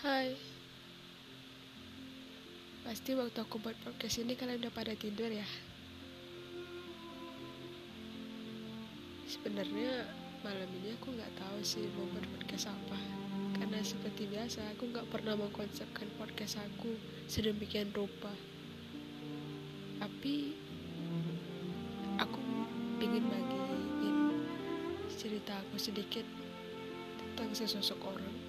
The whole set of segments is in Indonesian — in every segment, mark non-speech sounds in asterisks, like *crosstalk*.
Hai. Pasti waktu aku buat podcast ini kalian udah pada tidur ya? Sebenarnya malam ini aku nggak tahu sih mau buat podcast apa. Karena seperti biasa aku nggak pernah mengkonsepkan podcast aku sedemikian rupa. Tapi aku ingin bagiin cerita aku sedikit tentang sesosok orang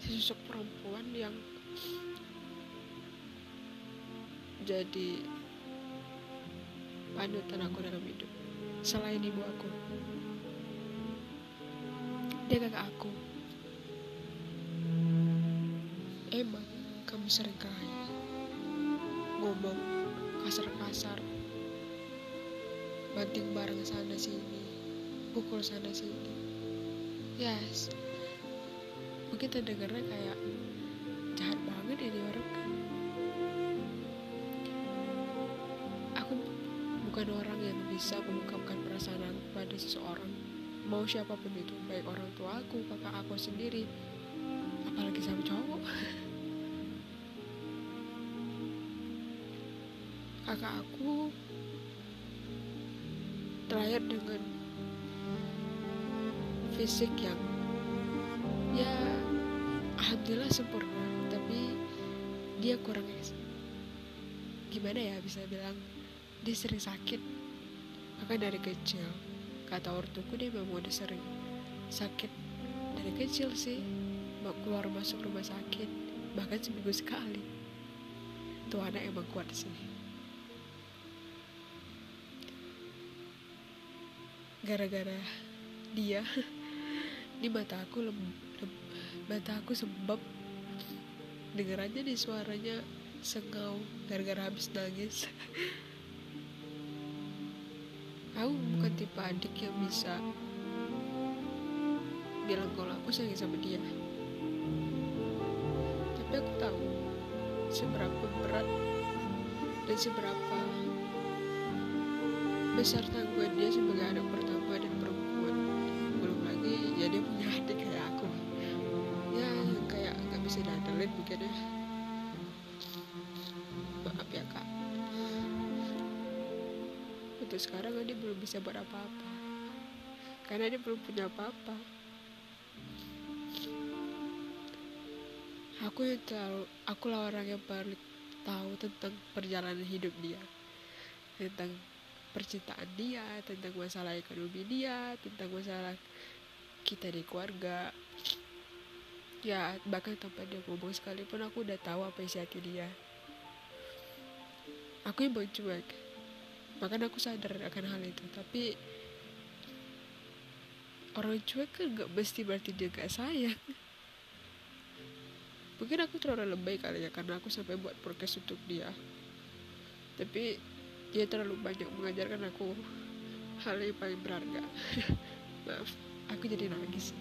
sesosok perempuan yang jadi panutan aku dalam hidup. Selain ibu aku. Dia kakak aku. Emang kamu sering kali ngomong kasar-kasar banting bareng sana sini pukul sana sini. Yes mungkin terdengarnya kayak jahat banget ini orang kan. Aku bukan orang yang bisa mengungkapkan perasaan aku pada seseorang. Mau siapa pun itu baik orang tua aku kakak aku sendiri apalagi sama cowok. *laughs* Kakak aku terakhir dengan fisik yang ya alhamdulillah sempurna tapi dia kurang gimana ya bisa bilang dia sering sakit? Maka dari kecil kata ortuku dia memang udah sering sakit. Dari kecil sih mau keluar masuk rumah sakit bahkan seminggu sekali. Tuh anak emang kuat sih gara-gara dia *laughs* di mata aku lem, lem, mata aku sebab denger aja di suaranya sengau gara-gara habis nangis. Aku bukan tipe adik yang bisa bilang kalau aku sayang sama dia. Tapi aku tahu seberapa berat dan seberapa besar tanggungan dia sebagai anak pertama dan perempuan. Belum lagi ya punya adik bisa diandelin mungkin ya. Maaf ya kak untuk sekarang dia belum bisa buat apa-apa. Karena dia belum punya apa-apa. Aku yang terlalu aku lah orang yang paling tahu tentang perjalanan hidup dia. Tentang percintaan dia tentang masalah ekonomi dia tentang masalah kita di keluarga ya bahkan tanpa dia ngomong sekalipun aku udah tahu apa isi hati dia. Aku yang cuek makanya aku sadar akan hal itu tapi orang cuek kan gak mesti berarti dia gak sayang. Mungkin aku terlalu lebay kali ya karena aku sampai buat podcast untuk dia. Tapi dia terlalu banyak mengajarkan aku hal yang paling berharga. *laughs* Maaf aku jadi nangis.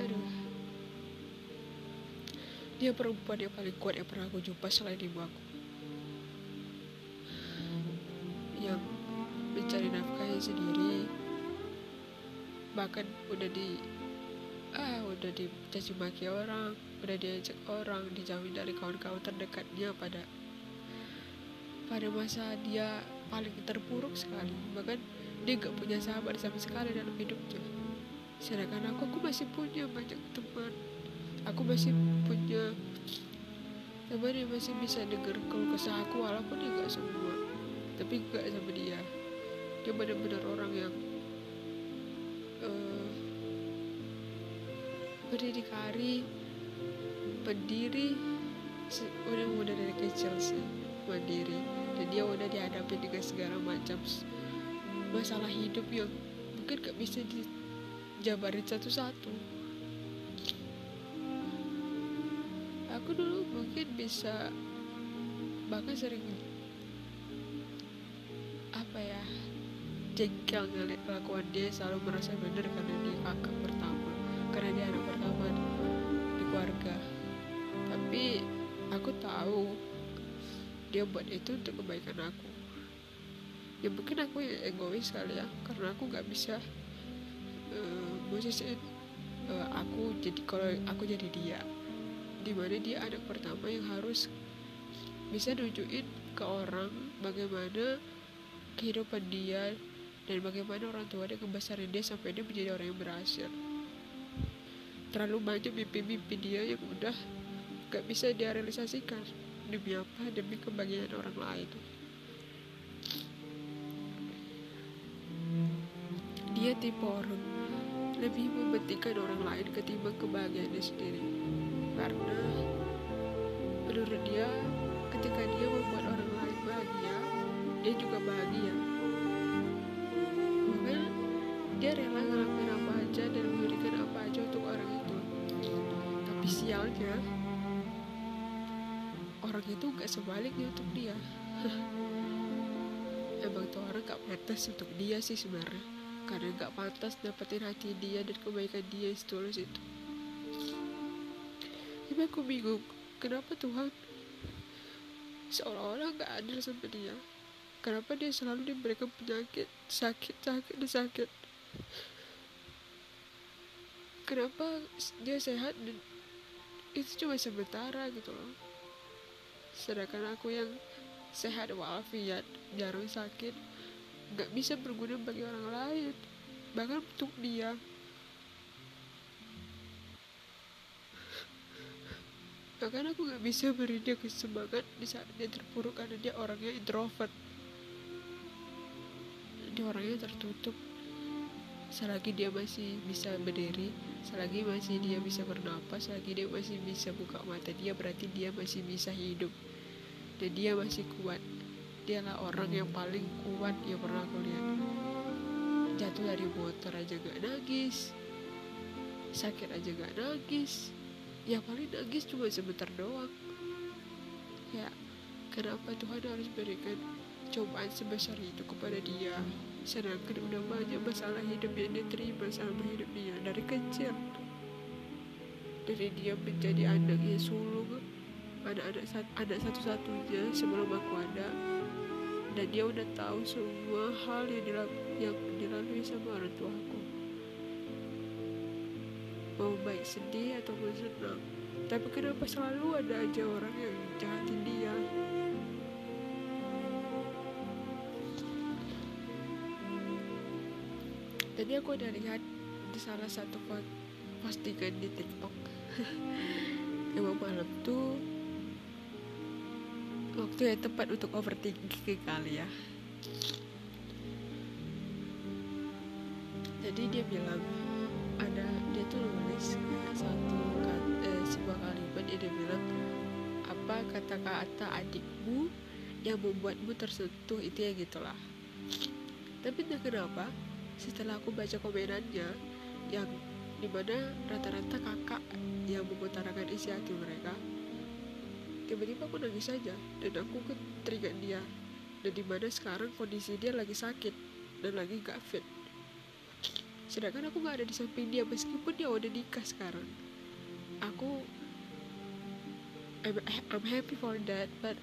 Aduh dia perempuan yang paling kuat yang pernah aku jumpa selain ibu aku. Yang mencari nafkahnya sendiri. Bahkan udah di ah udah dicaci maki orang udah diajak orang dijauhin dari kawan-kawan terdekatnya pada pada masa dia paling terpuruk sekali. Bahkan dia gak punya sahabat sama sekali dalam hidupnya. Sedangkan aku aku masih punya banyak teman aku masih punya teman yang masih bisa dengar kalau kesah aku walaupun dia gak semua tapi gak sama dia. Dia benar-benar orang yang uh, berdikari berdiri udah muda dari kecil sih mandiri dan dia udah dihadapi dengan segala macam masalah hidup yang mungkin gak bisa dijabarin satu-satu mungkin bisa bahkan sering apa ya jengkel ngeliat kelakuan dia selalu merasa benar karena dia kakak pertama karena dia anak pertama di keluarga. Tapi aku tahu dia buat itu untuk kebaikan aku. Ya mungkin aku yang egois kali ya karena aku gak bisa uh, posisiin uh, aku jadi kalau aku jadi dia di mana dia anak pertama yang harus bisa nunjukin ke orang bagaimana kehidupan dia dan bagaimana orang tua dia kebesaran dia sampai dia menjadi orang yang berhasil. Terlalu banyak mimpi-mimpi dia yang udah gak bisa dia realisasikan demi apa? Demi kebahagiaan orang lain. Dia tipe orang lebih mementingkan orang lain ketimbang kebahagiaannya sendiri karena menurut dia ketika dia membuat orang lain bahagia dia juga bahagia. Makanya dia rela ngelakuin apa aja dan memberikan apa aja untuk orang itu. Tapi sialnya orang itu gak sebaliknya untuk dia. *laughs* Emang tuh orang gak pantas untuk dia sih sebenarnya. Karena gak pantas dapetin hati dia dan kebaikan dia yang setulus itu tapi aku bingung kenapa Tuhan seolah-olah gak adil sama dia? Kenapa dia selalu diberikan penyakit sakit sakit dan sakit? Kenapa dia sehat dan itu cuma sementara gitu loh? Sedangkan aku yang sehat walafiat jarang sakit nggak bisa berguna bagi orang lain bahkan untuk dia bahkan aku nggak bisa beri dia kesemangat di saat dia terpuruk karena dia orangnya introvert. Dia orangnya tertutup. Selagi dia masih bisa berdiri selagi masih dia bisa bernapas selagi dia masih bisa buka mata dia berarti dia masih bisa hidup. Dan dia masih kuat. Dialah orang yang paling kuat yang pernah aku lihat. Jatuh dari motor aja gak nangis. Sakit aja gak nangis yang paling nangis cuma sebentar doang. Ya kenapa Tuhan harus berikan cobaan sebesar itu kepada dia? Sedangkan udah banyak masalah hidup yang dia terima selama hidup dia dari kecil. Dari dia menjadi anak yang sulung anak-anak anak satu-satunya sebelum aku ada. Dan dia udah tahu semua hal yang, dilal yang dilalui sama orang tua aku mau baik sedih ataupun senang? Tapi kenapa selalu ada aja orang yang jahatin dia? Tadi aku udah lihat di salah satu postingan di tiktok. *laughs* Emang malam tuh waktu yang tepat untuk overthinking kali ya. Jadi dia bilang tuh nulis satu eh, sebuah kalimat. Dia bilang apa kata-kata adikmu yang membuatmu tersentuh itu ya gitulah. Tapi entah kenapa setelah aku baca komenannya yang di mana rata-rata kakak yang mengutarakan isi hati mereka tiba-tiba aku nangis saja dan aku ke dia. Dan di mana sekarang kondisi dia lagi sakit dan lagi gak fit sedangkan aku gak ada di samping dia meskipun dia udah nikah sekarang. Aku I'm, I'm happy for that but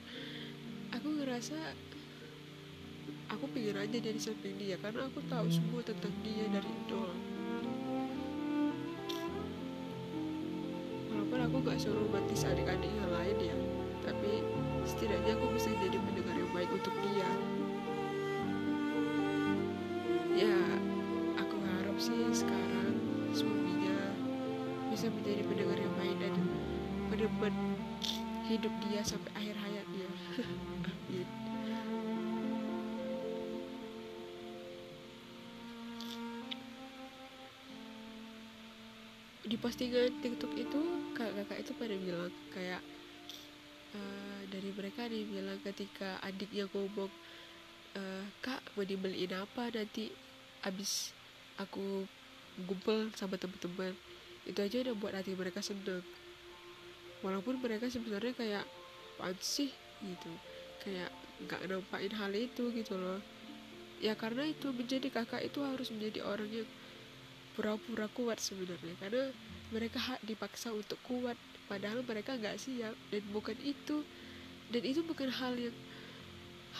aku ngerasa aku pikir aja dia di samping dia karena aku tahu semua tentang dia dari nol. Walaupun aku gak seromantis adik-adik yang lain ya tapi setidaknya aku bisa jadi pendengar yang baik untuk dia sih sekarang suaminya bisa menjadi pendengar yang baik dan benar hidup dia sampai akhir hayatnya amin *laughs* di postingan TikTok itu kakak-kakak itu pada bilang kayak uh, dari mereka dia bilang ketika adiknya ngomong uh, kak mau dibeliin apa nanti? Abis aku gumpel sama teman-teman. Itu aja udah buat hati mereka seneng. Walaupun mereka sebenarnya kayak apaan gitu. Kayak nggak nampakin hal itu gitu loh. Ya karena itu menjadi kakak itu harus menjadi orang yang pura-pura kuat sebenarnya. Karena mereka dipaksa untuk kuat. Padahal mereka nggak siap. Dan bukan itu. Dan itu bukan hal yang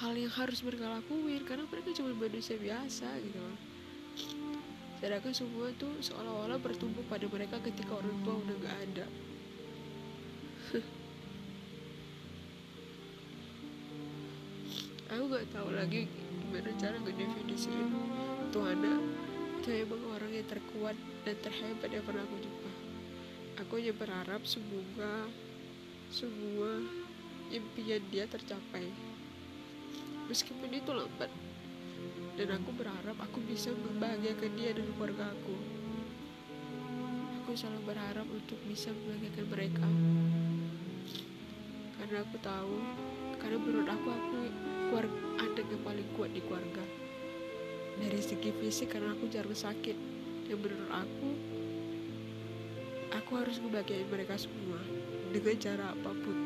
hal yang harus mereka lakuin. Karena mereka cuma manusia biasa gitu sedangkan semua tuh seolah-olah bertumbuh pada mereka ketika orang tua udah gak ada. Aku gak tahu lagi gimana cara ngedefinisiin Tuhan itu emang orang yang terkuat dan terhebat yang pernah aku jumpa. Aku hanya berharap semoga semua impian dia tercapai. Meskipun itu lambat dan aku berharap aku bisa membahagiakan dia dan keluarga aku. Aku selalu berharap untuk bisa membahagiakan mereka. Karena aku tahu karena menurut aku aku keluarga yang paling kuat di keluarga. Dari segi fisik karena aku jarang sakit. Dan menurut aku aku harus membahagiakan mereka semua. Dengan cara apa pun.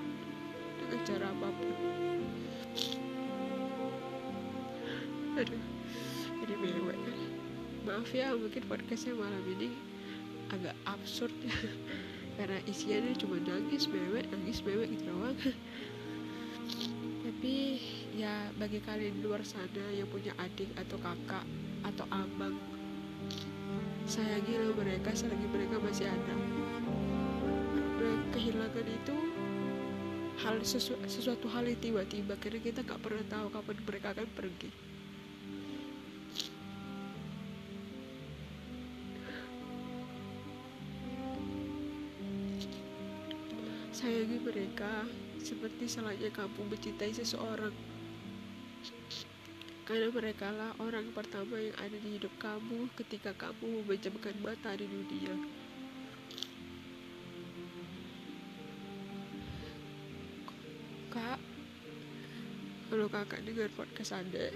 Dengan cara apa pun. Aduh maaf ya mungkin podcastnya malam ini agak absurd ya. *laughs* Karena isinya cuma nangis mewek nangis mewek gitu doang. *laughs* Tapi ya bagi kalian di luar sana yang punya adik atau kakak atau abang sayangilah mereka selagi mereka masih ada. Karena kehilangan itu hal sesu, sesuatu hal yang tiba-tiba. Karena kita nggak pernah tahu kapan mereka akan pergi sayangi mereka seperti salahnya kamu mencintai seseorang. Karena mereka lah orang pertama yang ada di hidup kamu ketika kamu memejamkan mata di dunia. Kak kalau kakak dengar podcast ada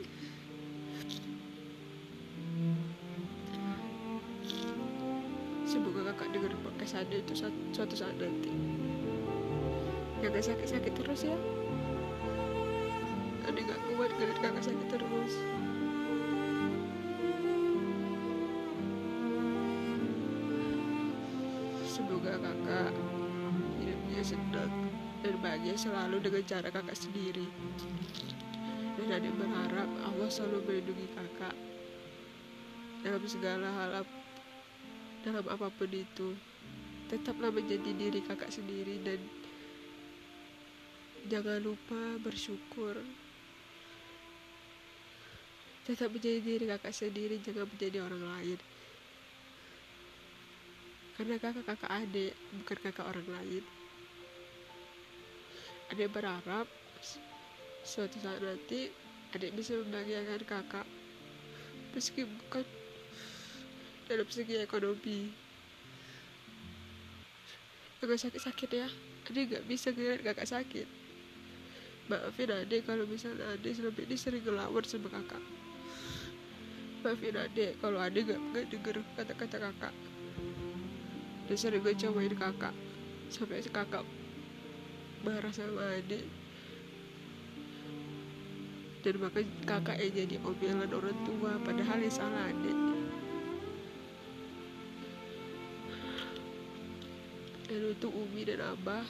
semoga kakak dengar podcast ada itu suatu saat nanti Kakak sakit-sakit terus ya. Adik gak kuat ngeliat kakak sakit terus. Semoga kakak hidupnya senang dan bahagia selalu dengan cara kakak sendiri. Dan adik berharap Allah selalu melindungi kakak Dalam segala hal dalam apa pun itu. Tetaplah menjadi diri kakak sendiri dan Jangan lupa bersyukur. Tetap menjadi diri kakak sendiri, jangan menjadi orang lain. Karena kakak kakak adik, bukan kakak orang lain. Adik berharap suatu saat nanti adik bisa membahagiakan kakak meski bukan dalam segi ekonomi Kakak sakit-sakit ya adik gak bisa ngeliat kakak sakit maafin adek kalau misalnya adek selama ini sering ngelawan sama kakak. Maafin adek kalau adek gak, gak denger kata-kata kakak? Dan sering ngecewain kakak. Sampai kakak marah sama adek dan maka kakak yang jadi omelan orang tua padahal yang salah adek dan untuk Umi dan Abah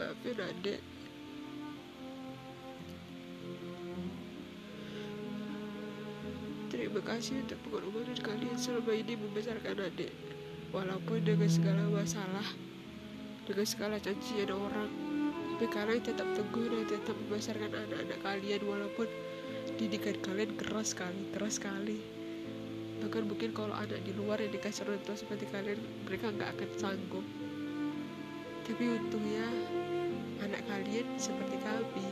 maafin adek terima kasih untuk pengorbanan kalian selama ini membesarkan adik. Walaupun dengan segala masalah dengan segala cacian orang tapi kalian tetap teguh dan tetap membesarkan anak-anak kalian walaupun didikan kalian keras sekali keras sekali. Bahkan mungkin kalau anak di luar yang dikasih orang tua seperti kalian mereka nggak akan sanggup tapi untungnya anak kalian seperti kami.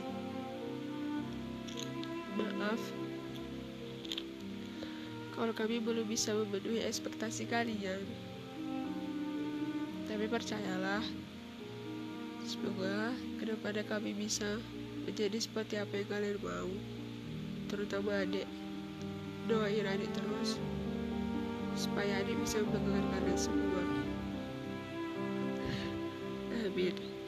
Maaf, kalau kami belum bisa memenuhi ekspektasi kalian. Tapi percayalah, semoga ke depannya kami bisa menjadi seperti apa yang kalian mau. Terutama adik, doain adik terus, supaya adik bisa membanggakan kalian semua. Amin.